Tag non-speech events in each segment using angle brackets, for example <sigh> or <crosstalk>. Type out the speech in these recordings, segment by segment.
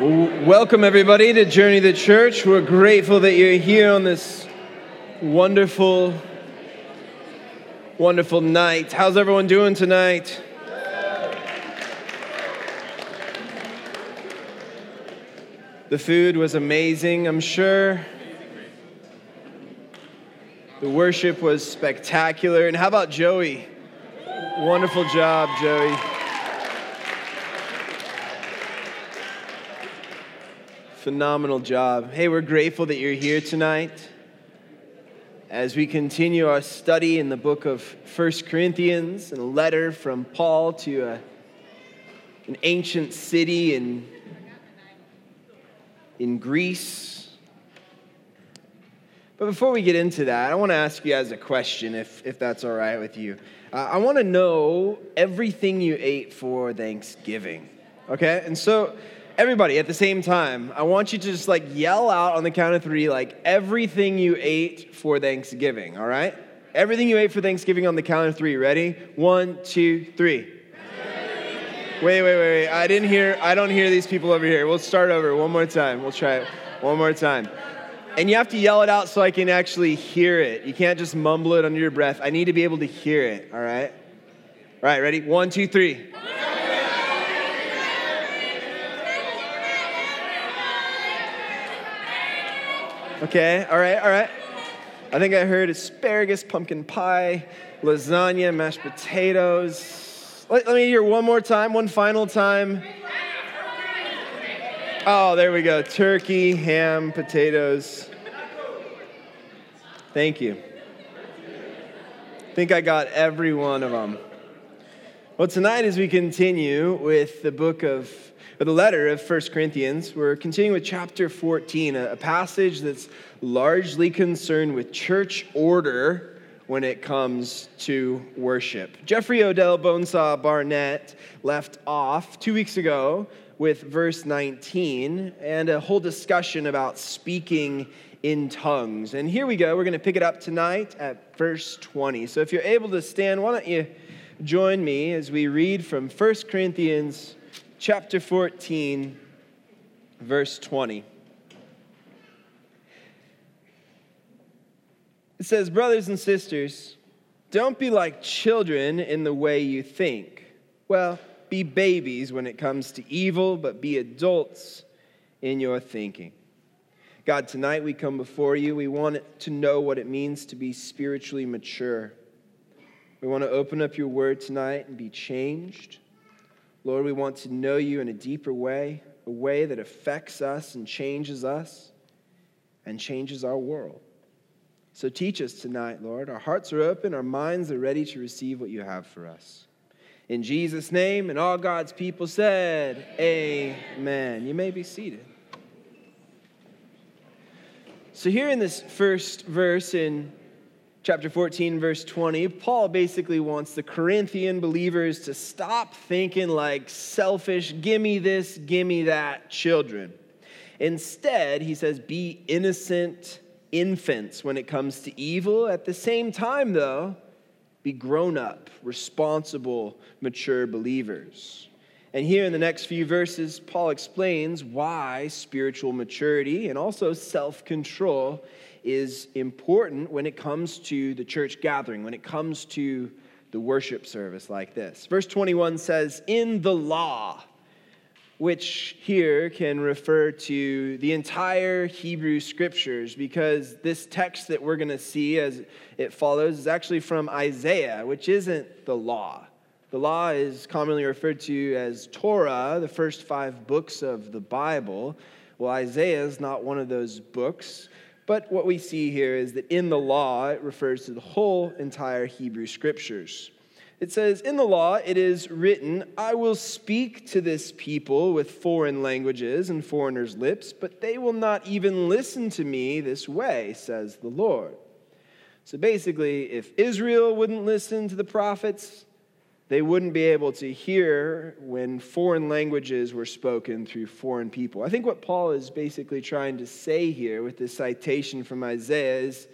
Welcome, everybody, to Journey the Church. We're grateful that you're here on this wonderful, wonderful night. How's everyone doing tonight? The food was amazing, I'm sure. The worship was spectacular. And how about Joey? Wonderful job, Joey. Phenomenal job. Hey, we're grateful that you're here tonight as we continue our study in the book of First Corinthians and a letter from Paul to a, an ancient city in, in Greece. But before we get into that, I want to ask you guys a question, if, if that's all right with you. Uh, I want to know everything you ate for Thanksgiving, okay? And so, everybody at the same time, I want you to just like yell out on the count of three, like everything you ate for Thanksgiving, all right? Everything you ate for Thanksgiving on the count of three. Ready? One, two, three. Wait, wait, wait, wait. I didn't hear, I don't hear these people over here. We'll start over one more time. We'll try it one more time. And you have to yell it out so I can actually hear it. You can't just mumble it under your breath. I need to be able to hear it, all right? All right, ready? One, two, three. Okay, all right, all right. I think I heard asparagus, pumpkin pie, lasagna, mashed potatoes. Let, let me hear one more time, one final time. Oh, there we go. Turkey, ham, potatoes. Thank you. I think I got every one of them. Well, tonight, as we continue with the book of but the letter of 1 Corinthians, we're continuing with chapter 14, a, passage that's largely concerned with church order when it comes to worship. Jeffrey Odell Bonesaw Barnett left off two weeks ago with verse 19 and a whole discussion about speaking in tongues. And here we go. We're going to pick it up tonight at verse 20. So if you're able to stand, why don't you join me as we read from 1 Corinthians chapter 14, verse 20. It says, Brothers and sisters, don't be like children in the way you think. Well, be babies when it comes to evil, but be adults in your thinking. God, tonight we come before you. We want to know what it means to be spiritually mature. We want to open up your word tonight and be changed. Lord, we want to know you in a deeper way, a way that affects us and changes us and changes our world. So teach us tonight, Lord. Our hearts are open, our minds are ready to receive what you have for us. In Jesus' name, and all God's people said, Amen. You may be seated. So, here in this first verse in chapter 14, verse 20, Paul basically wants the Corinthian believers to stop thinking like selfish, gimme this, gimme that children. Instead, he says, be innocent infants when it comes to evil. At the same time, though, be grown up, responsible, mature believers. And here in the next few verses, Paul explains why spiritual maturity and also self control is important when it comes to the church gathering, when it comes to the worship service like this. Verse 21 says, In the law, which here can refer to the entire Hebrew scriptures, because this text that we're going to see as it follows is actually from Isaiah, which isn't the law. The law is commonly referred to as Torah, the first five books of the Bible. Well, Isaiah is not one of those books. But what we see here is that in the law, it refers to the whole entire Hebrew scriptures. It says, In the law, it is written, I will speak to this people with foreign languages and foreigners' lips, but they will not even listen to me this way, says the Lord. So basically, if Israel wouldn't listen to the prophets, they wouldn't be able to hear when foreign languages were spoken through foreign people. I think what Paul is basically trying to say here with this citation from Isaiah is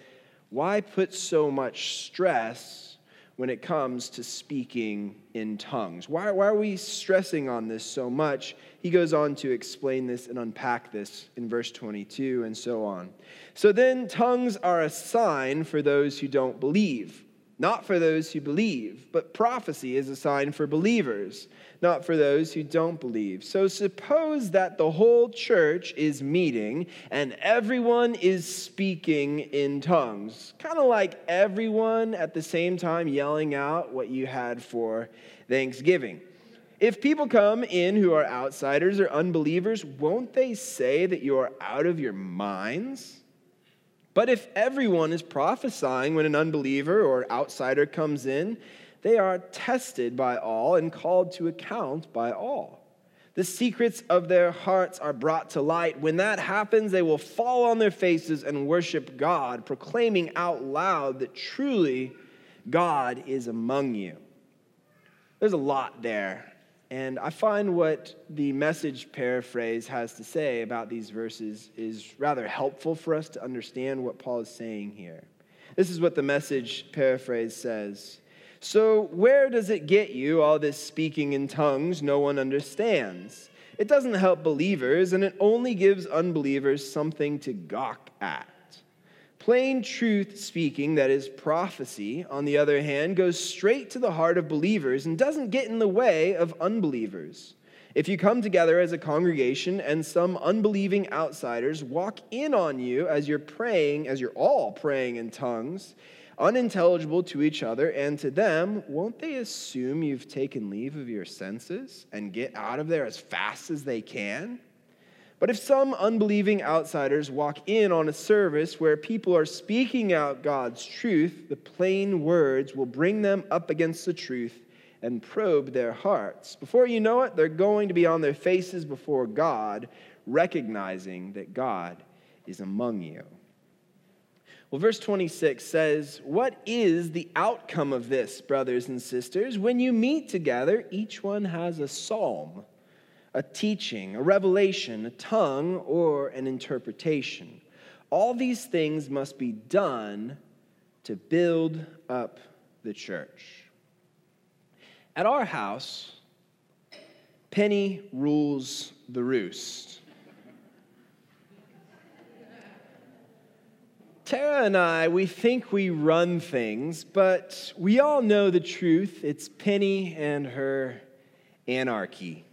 why put so much stress when it comes to speaking in tongues. Why, why are we stressing on this so much? He goes on to explain this and unpack this in verse 22 and so on. So then, tongues are a sign for those who don't believe, not for those who believe, but prophecy is a sign for believers not for those who don't believe. So suppose that the whole church is meeting and everyone is speaking in tongues, kind of like everyone at the same time yelling out what you had for Thanksgiving. If people come in who are outsiders or unbelievers, won't they say that you are out of your minds? But if everyone is prophesying when an unbeliever or outsider comes in, they are tested by all and called to account by all. The secrets of their hearts are brought to light. When that happens, they will fall on their faces and worship God, proclaiming out loud that truly God is among you. There's a lot there. And I find what the message paraphrase has to say about these verses is rather helpful for us to understand what Paul is saying here. This is what the message paraphrase says so, where does it get you, all this speaking in tongues no one understands? It doesn't help believers, and it only gives unbelievers something to gawk at. Plain truth speaking, that is prophecy, on the other hand, goes straight to the heart of believers and doesn't get in the way of unbelievers. If you come together as a congregation and some unbelieving outsiders walk in on you as you're praying, as you're all praying in tongues, unintelligible to each other and to them, won't they assume you've taken leave of your senses and get out of there as fast as they can? But if some unbelieving outsiders walk in on a service where people are speaking out God's truth, the plain words will bring them up against the truth and probe their hearts. Before you know it, they're going to be on their faces before God, recognizing that God is among you. Well, verse 26 says, What is the outcome of this, brothers and sisters? When you meet together, each one has a psalm, a teaching, a revelation, a tongue, or an interpretation. All these things must be done to build up the church. At our house, Penny rules the roost. Tara and I, we think we run things, but we all know the truth. It's Penny and her anarchy.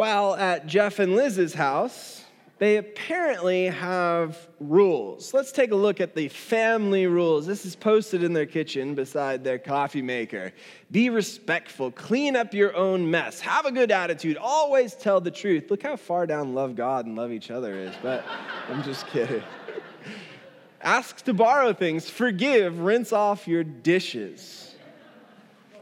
While at Jeff and Liz's house, they apparently have rules. Let's take a look at the family rules. This is posted in their kitchen beside their coffee maker. Be respectful, clean up your own mess, have a good attitude, always tell the truth. Look how far down love God and love each other is, but <laughs> I'm just kidding. Ask to borrow things, forgive, rinse off your dishes.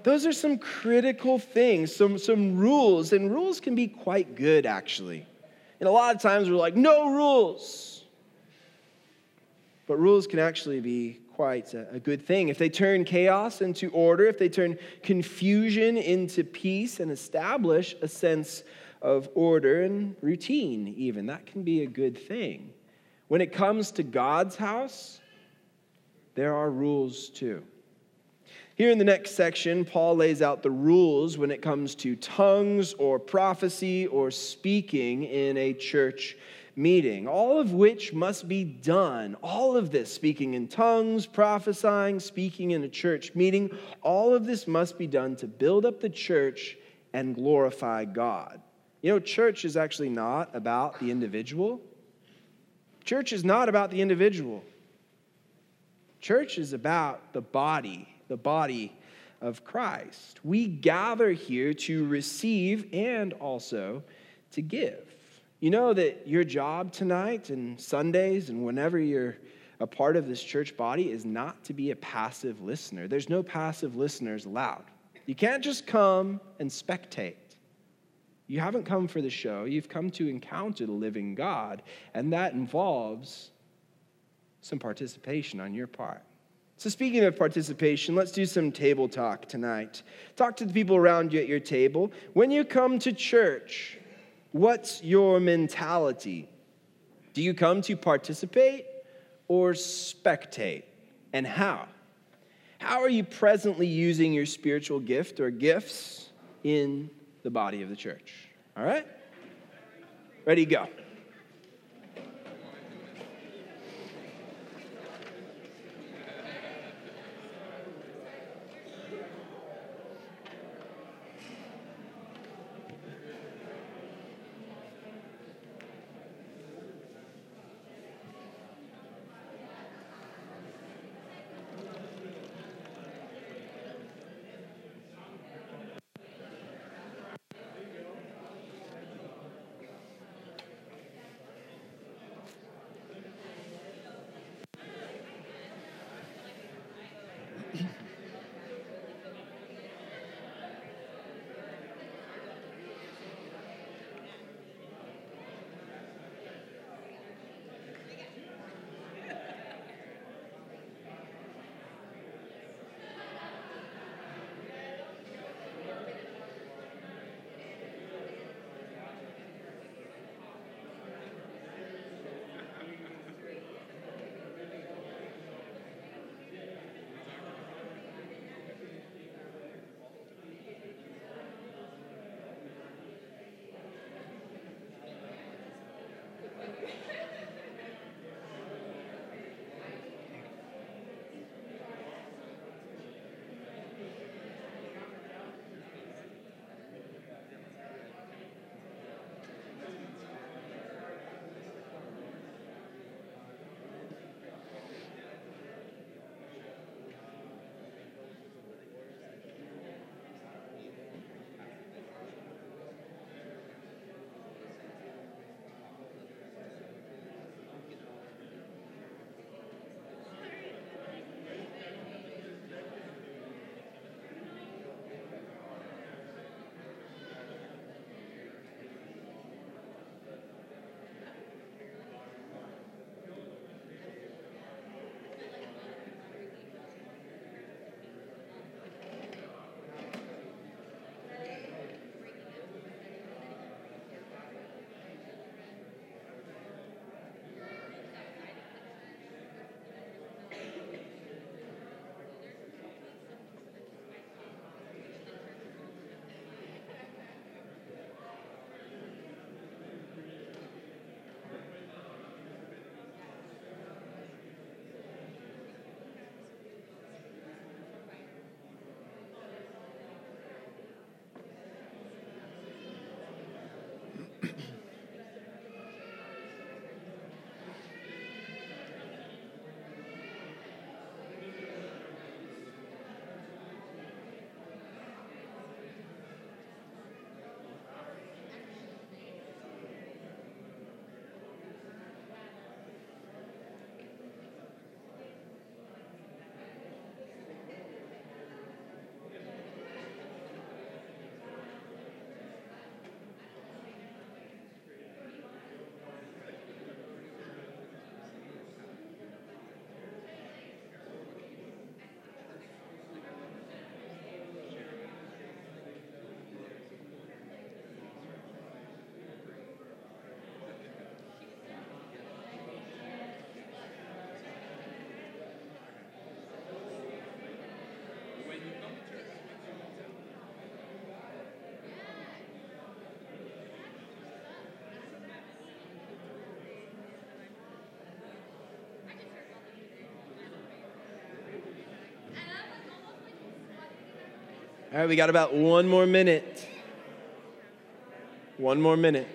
Those are some critical things, some, some rules, and rules can be quite good actually. And a lot of times we're like, no rules. But rules can actually be quite a, a good thing. If they turn chaos into order, if they turn confusion into peace and establish a sense of order and routine, even, that can be a good thing. When it comes to God's house, there are rules too. Here in the next section, Paul lays out the rules when it comes to tongues or prophecy or speaking in a church meeting, all of which must be done. All of this, speaking in tongues, prophesying, speaking in a church meeting, all of this must be done to build up the church and glorify God. You know, church is actually not about the individual, Church is not about the individual. Church is about the body, the body of Christ. We gather here to receive and also to give. You know that your job tonight and Sundays and whenever you're a part of this church body is not to be a passive listener. There's no passive listeners allowed. You can't just come and spectate. You haven't come for the show, you've come to encounter the living God, and that involves some participation on your part. So, speaking of participation, let's do some table talk tonight. Talk to the people around you at your table. When you come to church, what's your mentality? Do you come to participate or spectate? And how? How are you presently using your spiritual gift or gifts in the body of the church? All right? Ready, go. All right, we got about one more minute. One more minute.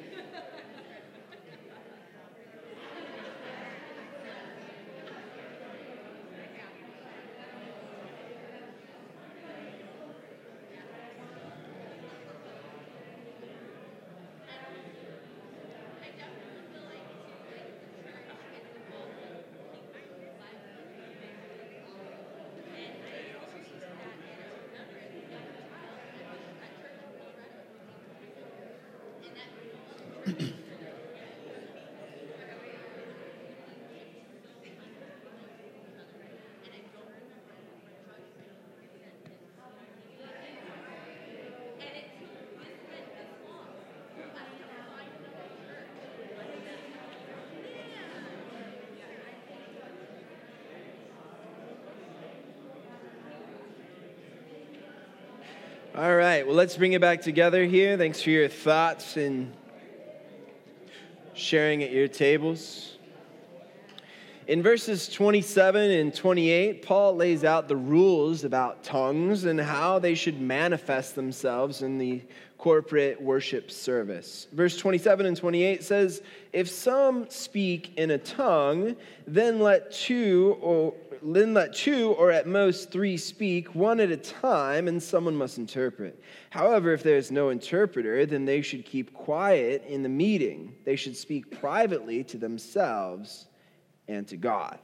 Well, let's bring it back together here. Thanks for your thoughts and sharing at your tables. In verses 27 and 28, Paul lays out the rules about tongues and how they should manifest themselves in the corporate worship service. Verse 27 and 28 says, If some speak in a tongue, then let two or then let two or at most three speak, one at a time, and someone must interpret. However, if there is no interpreter, then they should keep quiet in the meeting. They should speak privately to themselves and to God.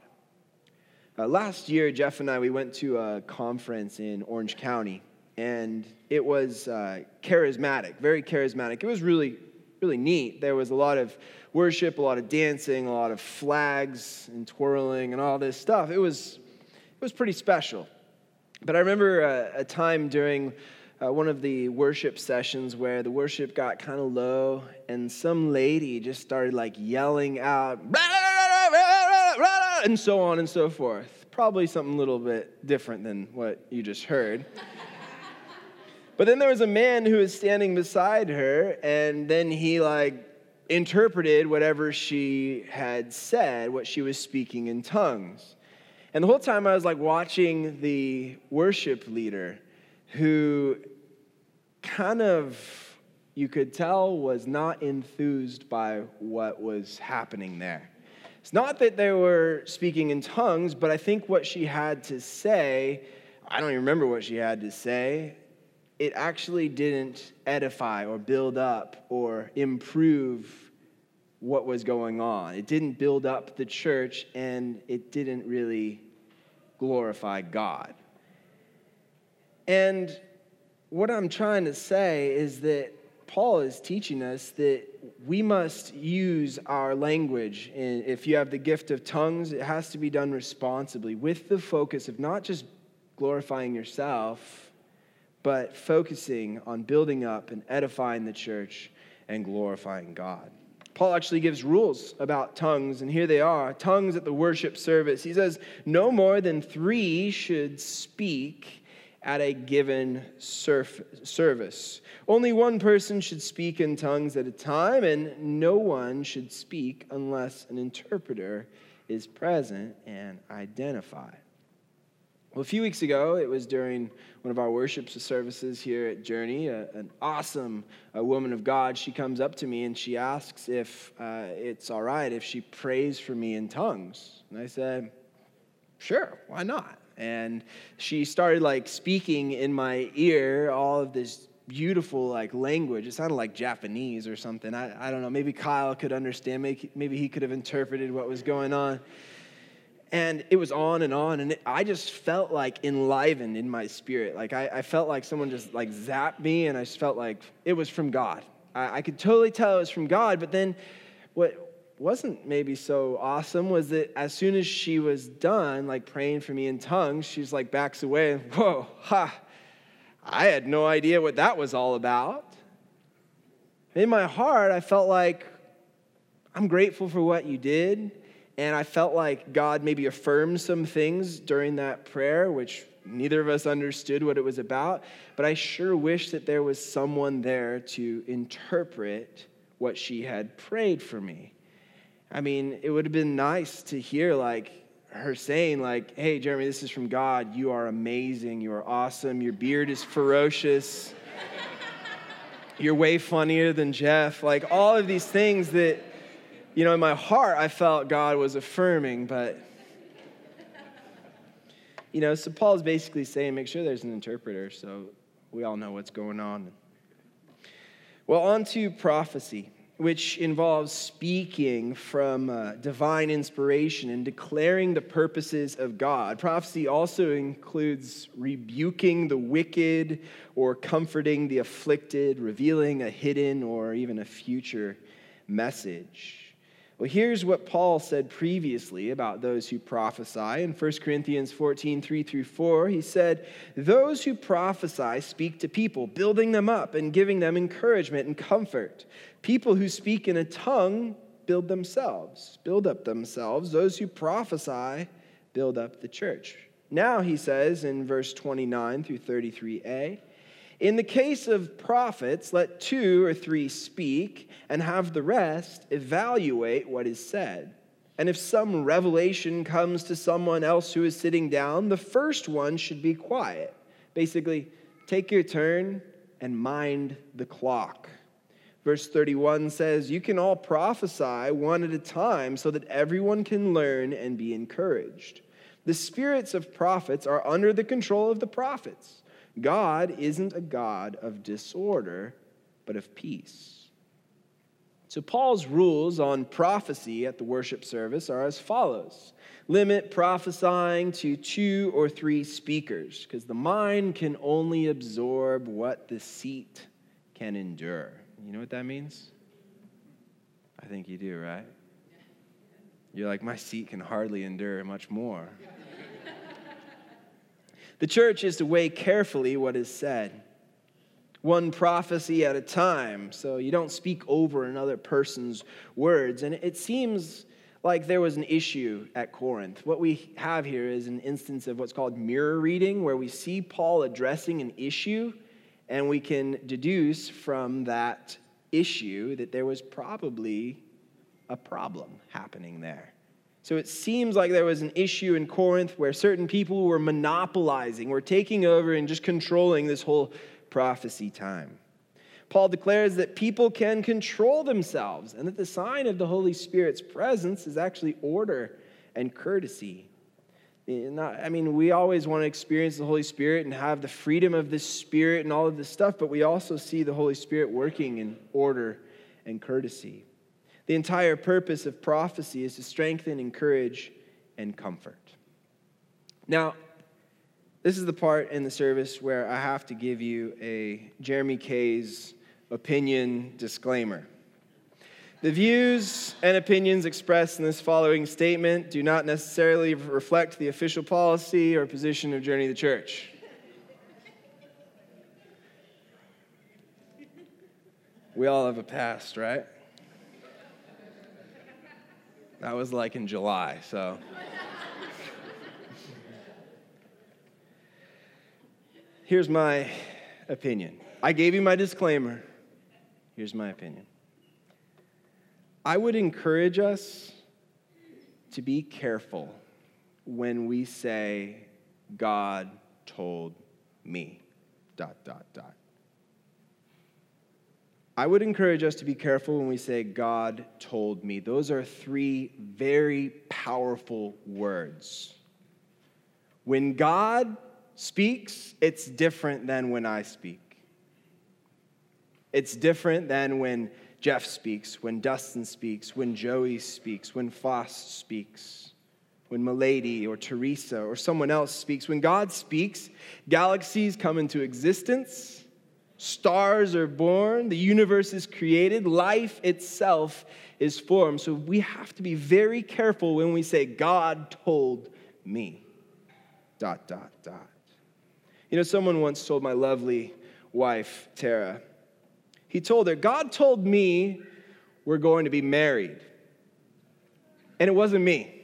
Uh, last year, Jeff and I, we went to a conference in Orange County and it was uh, charismatic, very charismatic. It was really, really neat. There was a lot of worship, a lot of dancing, a lot of flags and twirling and all this stuff. It was, it was pretty special. But I remember a, uh, a time during uh, one of the worship sessions where the worship got kind of low, and some lady just started like yelling out, and so on and so forth. Probably something a little bit different than what you just heard. <laughs> But then there was a man who was standing beside her, and then he like interpreted whatever she had said, what she was speaking in tongues. And the whole time I was like watching the worship leader who kind of, you could tell, was not enthused by what was happening there. It's not that they were speaking in tongues, but I think what she had to say, I don't even remember what she had to say it actually didn't edify or build up or improve what was going on. It didn't build up the church and it didn't really glorify God. And what I'm trying to say is that Paul is teaching us that we must use our language. And if you have the gift of tongues, it has to be done responsibly with the focus of not just glorifying yourself but focusing on building up and edifying the church and glorifying God. Paul actually gives rules about tongues, and here they are tongues at the worship service. He says, No more than three should speak at a given surf- service. Only one person should speak in tongues at a time, and no one should speak unless an interpreter is present and identified. Well, a few weeks ago, it was during one of our worship services here at Journey. A, an awesome a woman of God, she comes up to me and she asks if uh, it's all right if she prays for me in tongues. And I said, sure, why not? And she started like speaking in my ear all of this beautiful like language. It sounded like Japanese or something. I, I don't know. Maybe Kyle could understand. Maybe, maybe he could have interpreted what was going on. And it was on and on, and it, I just felt like enlivened in my spirit. Like I, I, felt like someone just like zapped me, and I just felt like it was from God. I, I could totally tell it was from God. But then, what wasn't maybe so awesome was that as soon as she was done, like praying for me in tongues, she's like backs away, <laughs> whoa, ha! I had no idea what that was all about. In my heart, I felt like I'm grateful for what you did. And I felt like God maybe affirmed some things during that prayer, which neither of us understood what it was about. But I sure wish that there was someone there to interpret what she had prayed for me. I mean, it would have been nice to hear, like, her saying, like, hey, Jeremy, this is from God. You are amazing. You are awesome. Your beard is ferocious. You're way funnier than Jeff. Like, all of these things that you know, in my heart, I felt God was affirming, but, you know, so Paul's basically saying make sure there's an interpreter so we all know what's going on. Well, on to prophecy, which involves speaking from uh, divine inspiration and declaring the purposes of God. Prophecy also includes rebuking the wicked or comforting the afflicted, revealing a hidden or even a future message. Well, here's what Paul said previously about those who prophesy. In 1 Corinthians 14, 3 through 4, he said, Those who prophesy speak to people, building them up and giving them encouragement and comfort. People who speak in a tongue build themselves, build up themselves. Those who prophesy build up the church. Now, he says in verse 29 through 33a, In the case of prophets, let two or three speak, and have the rest evaluate what is said. And if some revelation comes to someone else who is sitting down, the first one should be quiet. Basically, take your turn and mind the clock. Verse 31 says, You can all prophesy one at a time so that everyone can learn and be encouraged. The spirits of prophets are under the control of the prophets. God isn't a God of disorder, but of peace. So, Paul's rules on prophecy at the worship service are as follows limit prophesying to two or three speakers, because the mind can only absorb what the seat can endure. You know what that means? I think you do, right? You're like, my seat can hardly endure much more. The church is to weigh carefully what is said, one prophecy at a time, so you don't speak over another person's words. And it seems like there was an issue at Corinth. What we have here is an instance of what's called mirror reading, where we see Paul addressing an issue, and we can deduce from that issue that there was probably a problem happening there. So it seems like there was an issue in Corinth where certain people were monopolizing, were taking over and just controlling this whole prophecy time. Paul declares that people can control themselves and that the sign of the Holy Spirit's presence is actually order and courtesy. Eh, I mean, we always want to experience the Holy Spirit and have the freedom of the Spirit and all of this stuff, but we also see the Holy Spirit working in order and courtesy. The entire purpose of prophecy is to strengthen, encourage, and comfort. Now, this is the part in the service where I have to give you a Jeremy Kays' opinion disclaimer. The views and opinions expressed in this following statement do not necessarily reflect the official policy or position of Journey of the Church. We all have a past, right? That was like in July, so. Here's my opinion. I gave you my disclaimer. Here's my opinion. I would encourage us to be careful when we say, God told me, dot, dot, dot. I would encourage us to be careful when we say, God told me. Those are three very powerful words. When God speaks, it's different than when I speak. It's different than when Jeff speaks, when Dustin speaks, when Joey speaks, when Foss speaks, when Milady or Teresa or someone else speaks. When God speaks, galaxies come into existence, stars are born, the universe is created, life itself is formed. So we have to be very careful when we say, God told me. Dot, dot, dot. You know, someone once told my lovely wife, Tara, he told her, God told me we're going to be married. And it wasn't me.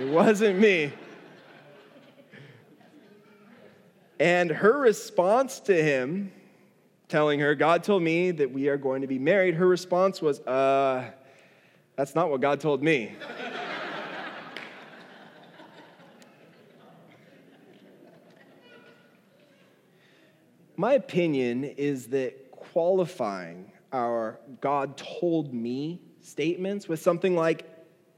It wasn't me. And her response to him, telling her, God told me that we are going to be married, her response was, uh, that's not what God told me. <laughs> My opinion is that qualifying our God told me statements with something like,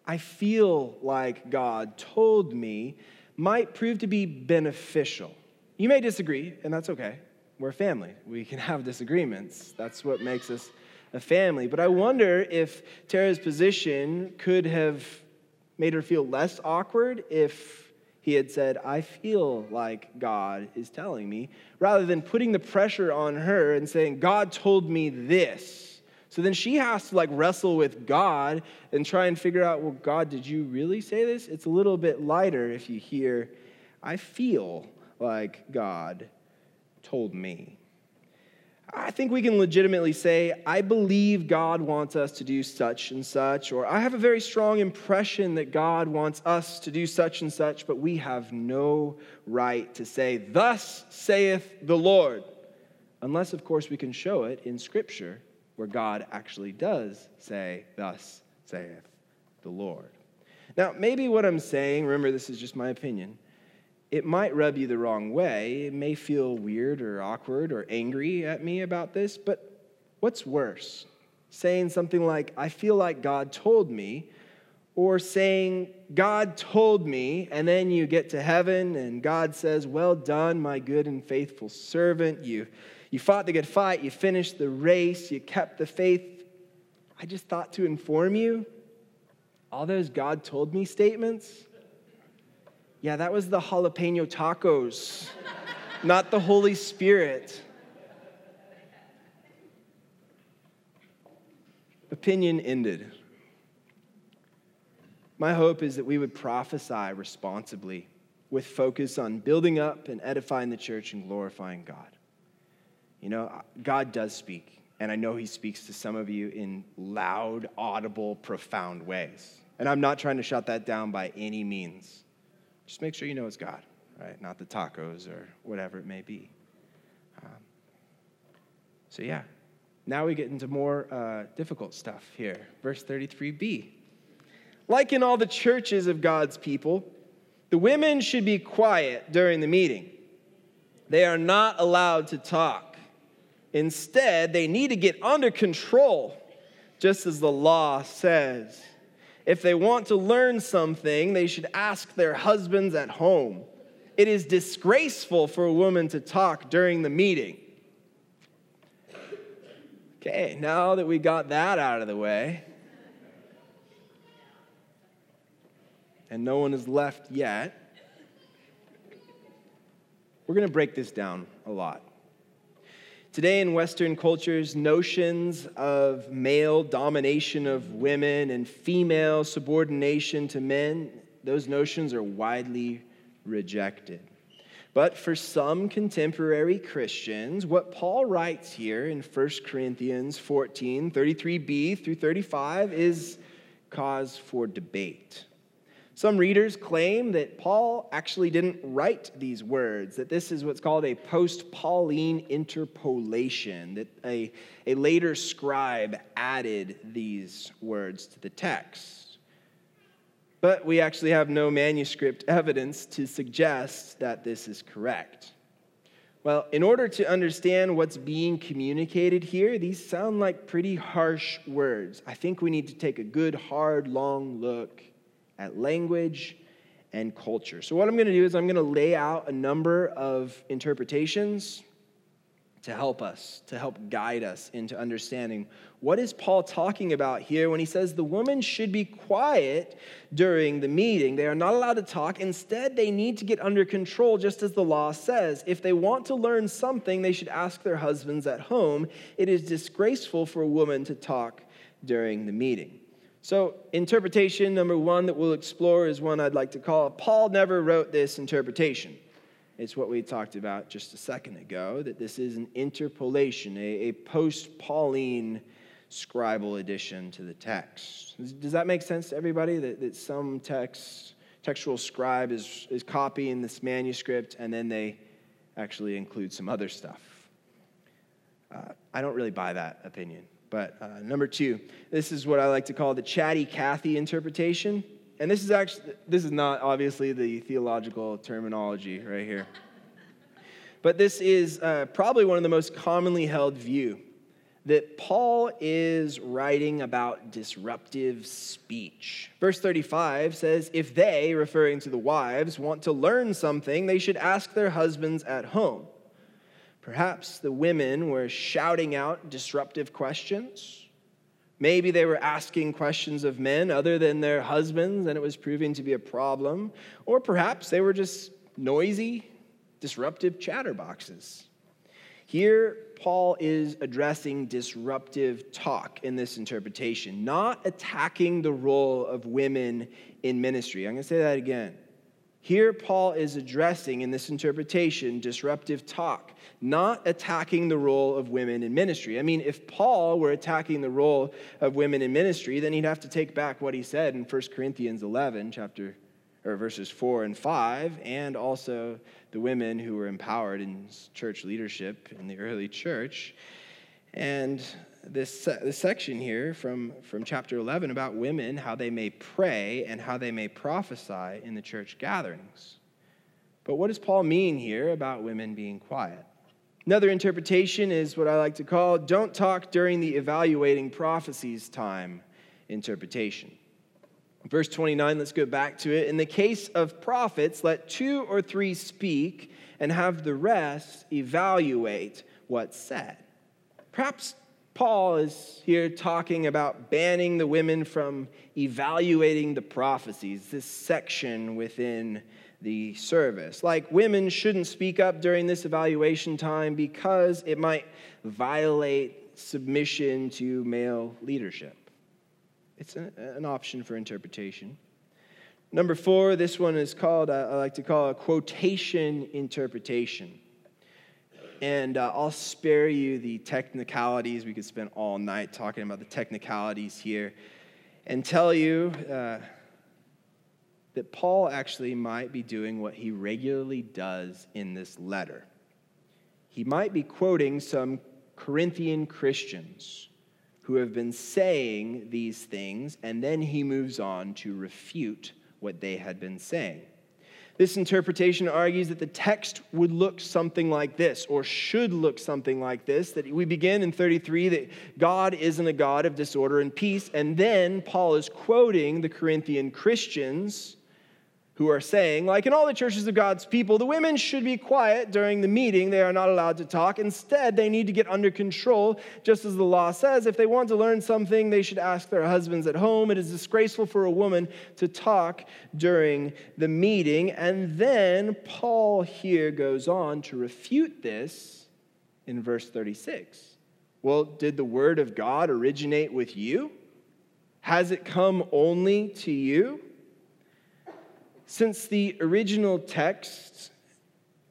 I feel like God told me, might prove to be beneficial. You may disagree, and that's okay. We're family. We can <laughs> have disagreements. That's what makes us a family. But I wonder if Tara's position could have made her feel less awkward if he had said, I feel like God is telling me, rather than putting the pressure on her and saying, God told me this. So then she has to like wrestle with God and try and figure out, well, God, did you really say this? It's a little bit lighter if you hear, I feel like God told me. I think we can legitimately say, I believe God wants us to do such and such, or I have a very strong impression that God wants us to do such and such, but we have no right to say, Thus saith the Lord. Unless, of course, we can show it in Scripture where God actually does say, Thus saith the Lord. Now, maybe what I'm saying, remember, this is just my opinion, it might rub you the wrong way. It may feel weird or awkward or angry at me about this, but what's worse? Saying something like, I feel like God told me, or saying, God told me, and then you get to heaven and God says, Well done, my good and faithful servant. You, you fought the good fight, you finished the race, you kept the faith. I just thought to inform you all those God told me statements. Yeah, that was the jalapeno tacos, not the Holy Spirit. Opinion ended. My hope is that we would prophesy responsibly with focus on building up and edifying the church and glorifying God. You know, God does speak, and I know He speaks to some of you in loud, audible, profound ways. And I'm not trying to shut that down by any means. Just make sure you know it's God, right? Not the tacos or whatever it may be. Um, so, yeah, now we get into more uh, difficult stuff here. Verse 33b. Like in all the churches of God's people, the women should be quiet during the meeting. They are not allowed to talk. Instead, they need to get under control, just as the law says. If they want to learn something, they should ask their husbands at home. It is disgraceful for a woman to talk during the meeting. Okay, now that we got that out of the way, and no one is left yet, we're going to break this down a lot. Today, in Western cultures, notions of male domination of women and female subordination to men, those notions are widely rejected. But for some contemporary Christians, what Paul writes here in 1 Corinthians 14 33b through 35 is cause for debate. Some readers claim that Paul actually didn't write these words, that this is what's called a post Pauline interpolation, that a, a later scribe added these words to the text. But we actually have no manuscript evidence to suggest that this is correct. Well, in order to understand what's being communicated here, these sound like pretty harsh words. I think we need to take a good, hard, long look at language and culture. So, what I'm going to do is I'm going to lay out a number of interpretations to help us, to help guide us into understanding what is Paul talking about here when he says the woman should be quiet during the meeting. They are not allowed to talk. Instead, they need to get under control, just as the law says. If they want to learn something, they should ask their husbands at home. It is disgraceful for a woman to talk during the meeting. So, interpretation number one that we'll explore is one I'd like to call Paul never wrote this interpretation. It's what we talked about just a second ago that this is an interpolation, a, a post Pauline scribal addition to the text. Does that make sense to everybody? That, that some text, textual scribe is, is copying this manuscript and then they actually include some other stuff? Uh, I don't really buy that opinion. But uh, number two, this is what I like to call the chatty Cathy interpretation. And this is actually, this is not obviously the theological terminology right here. But this is uh, probably one of the most commonly held view that Paul is writing about disruptive speech. Verse 35 says, If they, referring to the wives, want to learn something, they should ask their husbands at home. Perhaps the women were shouting out disruptive questions. Maybe they were asking questions of men other than their husbands, and it was proving to be a problem. Or perhaps they were just noisy, disruptive chatterboxes. Here, Paul is addressing disruptive talk in this interpretation, not attacking the role of women in ministry. I'm going to say that again. Here, Paul is addressing in this interpretation disruptive talk, not attacking the role of women in ministry. I mean, if Paul were attacking the role of women in ministry, then he'd have to take back what he said in 1 Corinthians 11, chapter, or verses 4 and 5, and also the women who were empowered in church leadership in the early church. And this, this section here from, from chapter 11 about women, how they may pray and how they may prophesy in the church gatherings. But what does Paul mean here about women being quiet? Another interpretation is what I like to call don't talk during the evaluating prophecies time interpretation. Verse 29, let's go back to it. In the case of prophets, let two or three speak and have the rest evaluate what's said. Perhaps Paul is here talking about banning the women from evaluating the prophecies, this section within the service. Like women shouldn't speak up during this evaluation time because it might violate submission to male leadership. It's an option for interpretation. Number four, this one is called, uh, I like to call a quotation interpretation. And uh, I'll spare you the technicalities. We could spend all night talking about the technicalities here and tell you uh, that Paul actually might be doing what he regularly does in this letter. He might be quoting some Corinthian Christians who have been saying these things, and then he moves on to refute what they had been saying. This interpretation argues that the text would look something like this, or should look something like this. That we begin in 33 that God isn't a God of disorder and peace, and then Paul is quoting the Corinthian Christians who are saying, like in all the churches of God's people, the women should be quiet during the meeting. They are not allowed to talk. Instead, they need to get under control, just as the law says. If they want to learn something, they should ask their husbands at home. It is disgraceful for a woman to talk during the meeting. And then Paul here goes on to refute this in verse 36. Well, did the word of God originate with you? Has it come only to you? Since the original text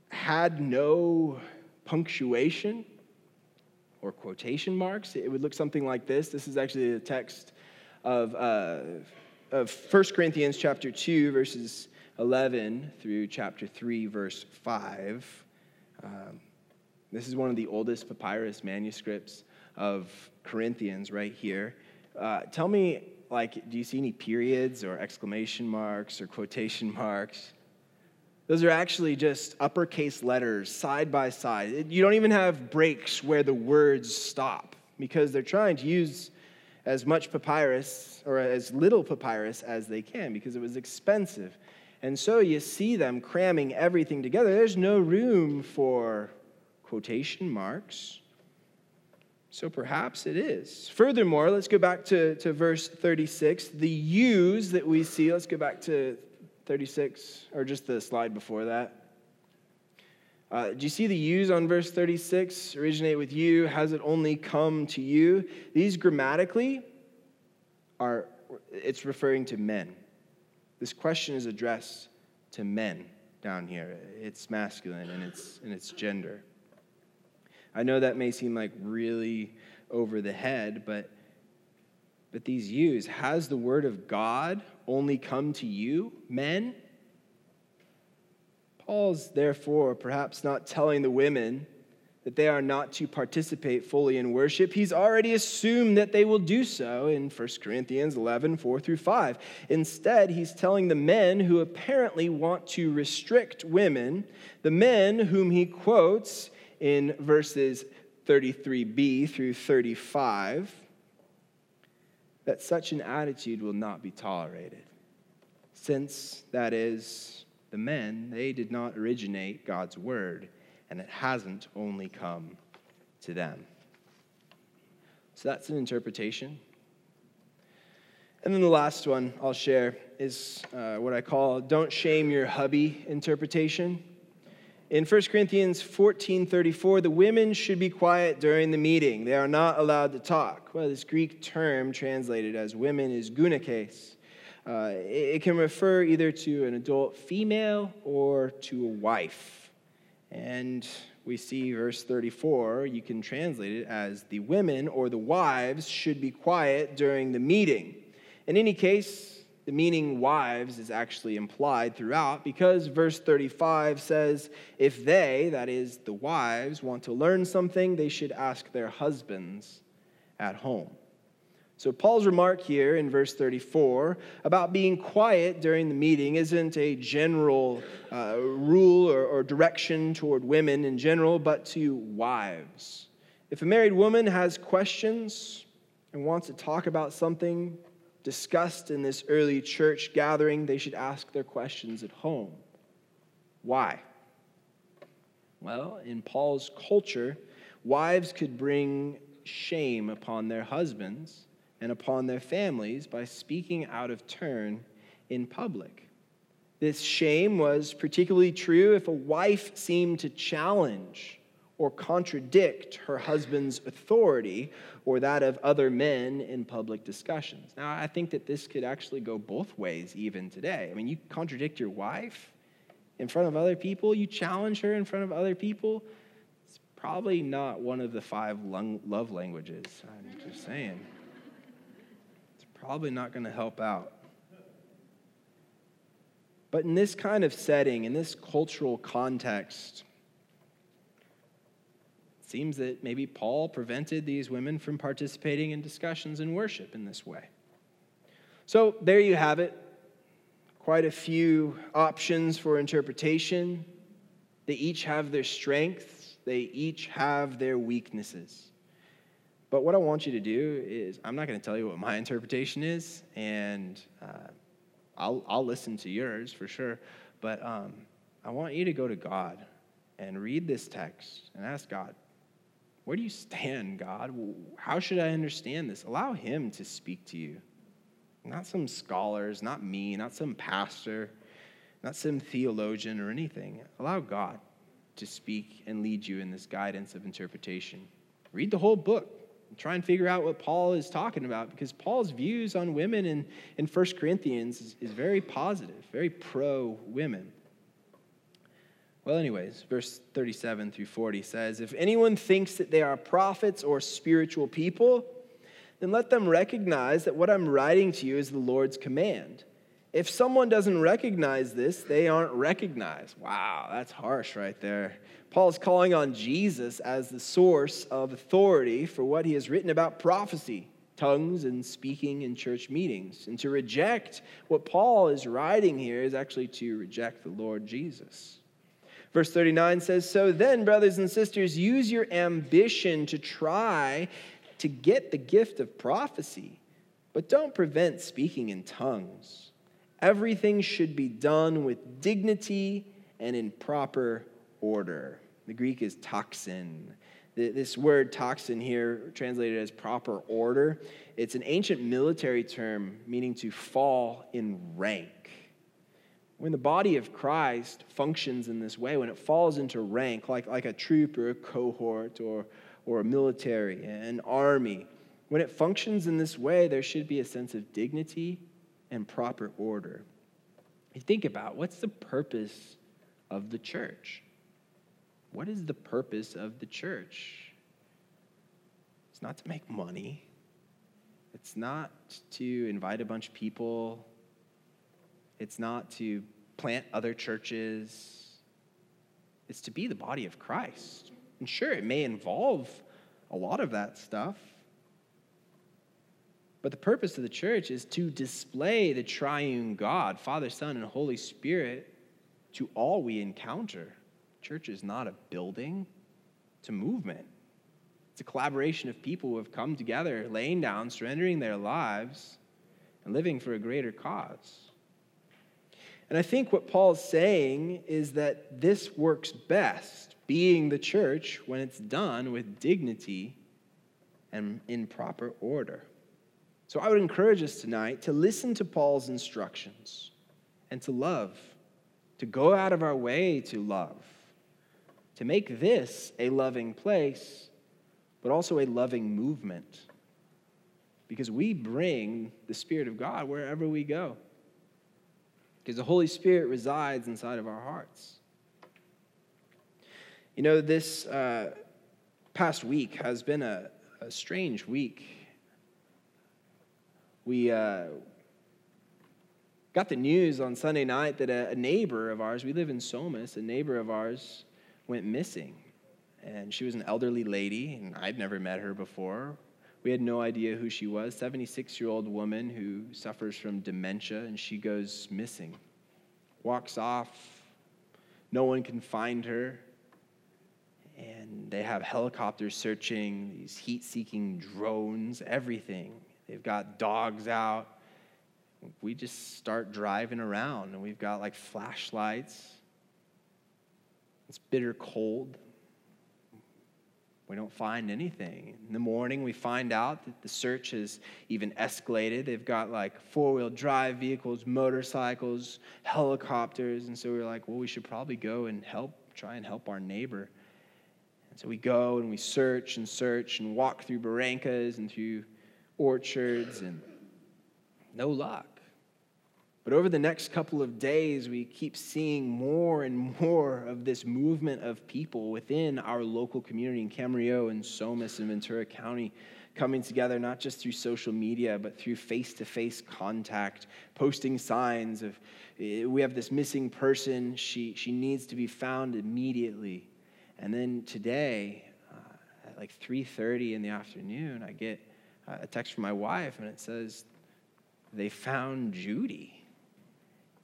had no punctuation or quotation marks, it would look something like this. This is actually the text of, uh, of 1 Corinthians chapter 2, verses 11 through chapter 3, verse 5. Um, this is one of the oldest papyrus manuscripts of Corinthians right here. Uh, tell me like, do you see any periods or exclamation marks or quotation marks? Those are actually just uppercase letters side by side. You don't even have breaks where the words stop because they're trying to use as much papyrus or as little papyrus as they can because it was expensive. And so you see them cramming everything together. There's no room for quotation marks so perhaps it is. Furthermore, let's go back to, to verse 36. The yous that we see, let's go back to 36, or just the slide before that. Uh, do you see the yous on verse 36? Originate with you. Has it only come to you? These grammatically are, it's referring to men. This question is addressed to men down here. It's masculine and it's, and it's gender. I know that may seem like really over the head, but but these yous, has the word of God only come to you, men? Paul's therefore perhaps not telling the women that they are not to participate fully in worship. He's already assumed that they will do so in 1 Corinthians 11, 4 through 5. Instead, he's telling the men who apparently want to restrict women, the men whom he quotes in verses 33b through 35 that such an attitude will not be tolerated. Since, that is, the men, they did not originate God's word, and it hasn't only come to them. So that's an interpretation. And then the last one I'll share is uh, what I call don't shame your hubby interpretation. In 1 Corinthians 14:34, the women should be quiet during the meeting. They are not allowed to talk. Well, this Greek term translated as women is gunakes. Uh, it can refer either to an adult female or to a wife. And we see verse 34, you can translate it as the women or the wives should be quiet during the meeting. In any case, the meaning wives is actually implied throughout because verse 35 says, If they, that is, the wives, want to learn something, they should ask their husbands at home. So, Paul's remark here in verse 34 about being quiet during the meeting isn't a general uh, rule or, or direction toward women in general, but to wives. If a married woman has questions and wants to talk about something discussed in this early church gathering, they should ask their questions at home. Why? Well, in Paul's culture, wives could bring shame upon their husbands and upon their families by speaking out of turn in public. This shame was particularly true if a wife seemed to challenge or contradict her husband's authority or that of other men in public discussions. Now, I think that this could actually go both ways even today. I mean, you contradict your wife in front of other people, you challenge her in front of other people. It's probably not one of the five love languages. I'm just saying It's probably not going to help out. But in this kind of setting, in this cultural context, seems that maybe Paul prevented these women from participating in discussions and worship in this way. So there you have it. Quite a few options for interpretation. They each have their strengths, they each have their weaknesses. But what I want you to do is, I'm not going to tell you what my <laughs> interpretation is, and uh, I'll, I'll listen to yours for sure. But um, I want you to go to God and read this text and ask God, where do you stand, God? How should I understand this? Allow Him to speak to you. Not some scholars, not me, not some pastor, not some theologian or anything. Allow God to speak and lead you in this guidance of interpretation. Read the whole book try and figure out what Paul is talking about because Paul's views on women in, in 1 Corinthians is, is very positive, very pro women. Well, anyways, verse 37 through 40 says If anyone thinks that they are prophets or spiritual people, then let them recognize that what I'm writing to you is the Lord's command. If someone doesn't recognize this, they aren't recognized. Wow, that's harsh right there. Paul is calling on Jesus as the source of authority for what he has written about prophecy, tongues, and speaking in church meetings. And to reject what Paul is writing here is actually to reject the Lord Jesus. Verse 39 says So then, brothers and sisters, use your ambition to try to get the gift of prophecy, but don't prevent speaking in tongues. Everything should be done with dignity and in proper order. The Greek is taxin. This word taxin here, translated as proper order, it's an ancient military term meaning to fall in rank. When the body of Christ functions in this way, when it falls into rank, like, like a troop or a cohort or, or a military, an army, when it functions in this way, there should be a sense of dignity and proper order. You think about what's the purpose of the church? What is the purpose of the church? It's not to make money. It's not to invite a bunch of people. It's not to plant other churches. It's to be the body of Christ. And sure, it may involve a lot of that stuff. But the purpose of the church is to display the triune God, Father, Son, and Holy Spirit, to all we encounter. Church is not a building, it's a movement. It's a collaboration of people who have come together, laying down, surrendering their lives, and living for a greater cause. And I think what Paul's saying is that this works best, being the church, when it's done with dignity and in proper order. So I would encourage us tonight to listen to Paul's instructions and to love, to go out of our way to love to make this a loving place, but also a loving movement. Because we bring the Spirit of God wherever we go. Because the Holy Spirit resides inside of our hearts. You know, this uh, past week has been a, a strange week. We, uh, got the news on Sunday night that a, a neighbor of ours, we live in Somis, a neighbor of ours went missing. And she was an elderly lady, and I'd never met her before. We had no idea who she was. 76 year old woman who suffers from dementia, and she goes missing. Walks off. No one can find her. And they have helicopters searching, these heat seeking drones, everything. They've got dogs out. We just start driving around, and we've got like flashlights. It's bitter cold. We don't find anything. In the morning, we find out that the search has even escalated. They've got like four wheel drive vehicles, motorcycles, helicopters. And so we are like, well, we should probably go and help, try and help our neighbor. And so we go and we search and search and walk through barrancas and through orchards and no luck. But over the next couple of days, we keep seeing more and <laughs> more of this movement of people within our local community in Camarillo and Somis and Ventura County coming together, not just through social media, but through face to face contact, posting signs of, eh, we have this missing person, she, she needs to be found immediately. And then today, uh, at like 3.30 in the afternoon, I get a text from my wife, and it says, they found Judy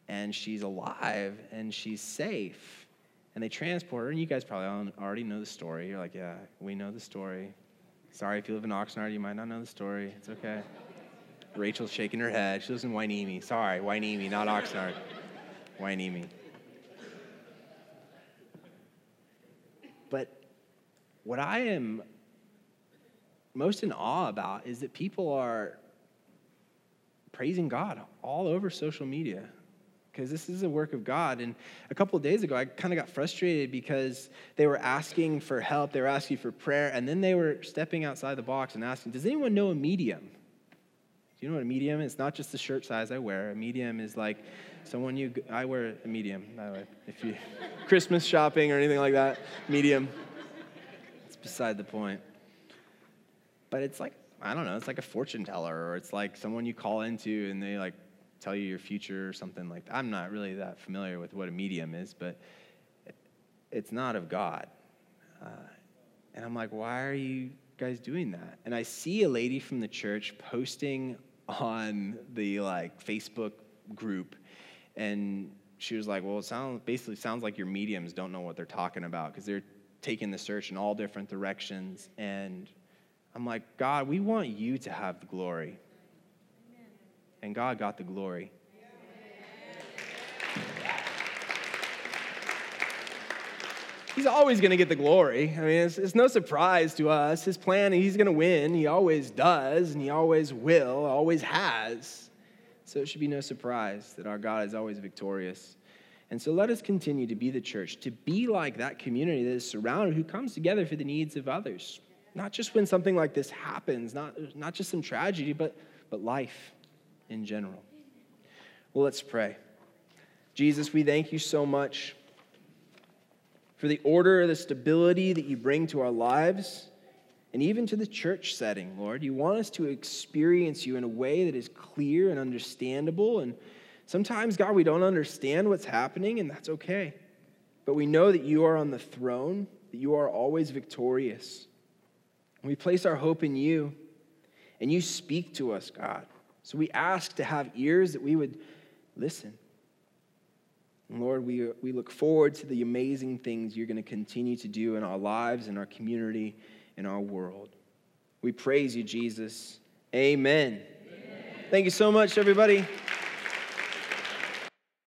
and she's alive and she's safe. And they transport her, and you guys probably already know the story. You're like, yeah, we know the story. Sorry if you live in Oxnard, you might not know the story. It's okay. Rachel's shaking her head. She lives in Hueneme. Sorry, Hueneme, not Oxnard. Hueneme. But what I am most in awe about is that people are praising God all over social media because this is a work of God. And a couple of days ago, I kind of got frustrated because they were asking for help, they were asking for prayer, and then they were stepping outside the box and asking, Does anyone know a medium? Do you know what a medium is? It's not just the shirt size I wear. A medium is like someone you, I wear a medium, by the way. If you, <laughs> Christmas shopping or anything like that, medium. It's beside the point. But it's like, I don't know, it's like a fortune teller, or it's like someone you call into and they like tell you your future or something like that. I'm not really that familiar with what a medium is, but it's not of God. Uh, and I'm like, why are you guys doing that? And I see a lady from the church posting on the like Facebook group, and she was like, well, it sounds basically sounds like your mediums don't know what they're talking about because they're taking the search in all different directions. And I'm like, God, we want you to have the glory and God got the glory. He's always going to get the glory. I mean, it's, it's, no surprise to us. His plan, he's going to win. He always does, and he always will, always has. So it should be no surprise that our God is always victorious. And so let us continue to be the church, to be like that community that is surrounded, who comes together for the needs of others. Not just when something like this happens, not, not just some tragedy, but, but life in general. Well, let's pray. Jesus, we thank you so much for the order, the stability that you bring to our lives and even to the church setting, Lord. You want us to experience you in a way that is clear and understandable. And sometimes, God, we don't understand what's happening, and that's okay. But we know that you are on the throne, that you are always victorious. We place our hope in you, and you speak to us, God. So we ask to have ears that we would listen. And Lord, we, we look forward to the amazing things you're going to continue to do in our lives, in our community, in our world. We praise you, Jesus. Amen. Amen. Thank you so much, everybody.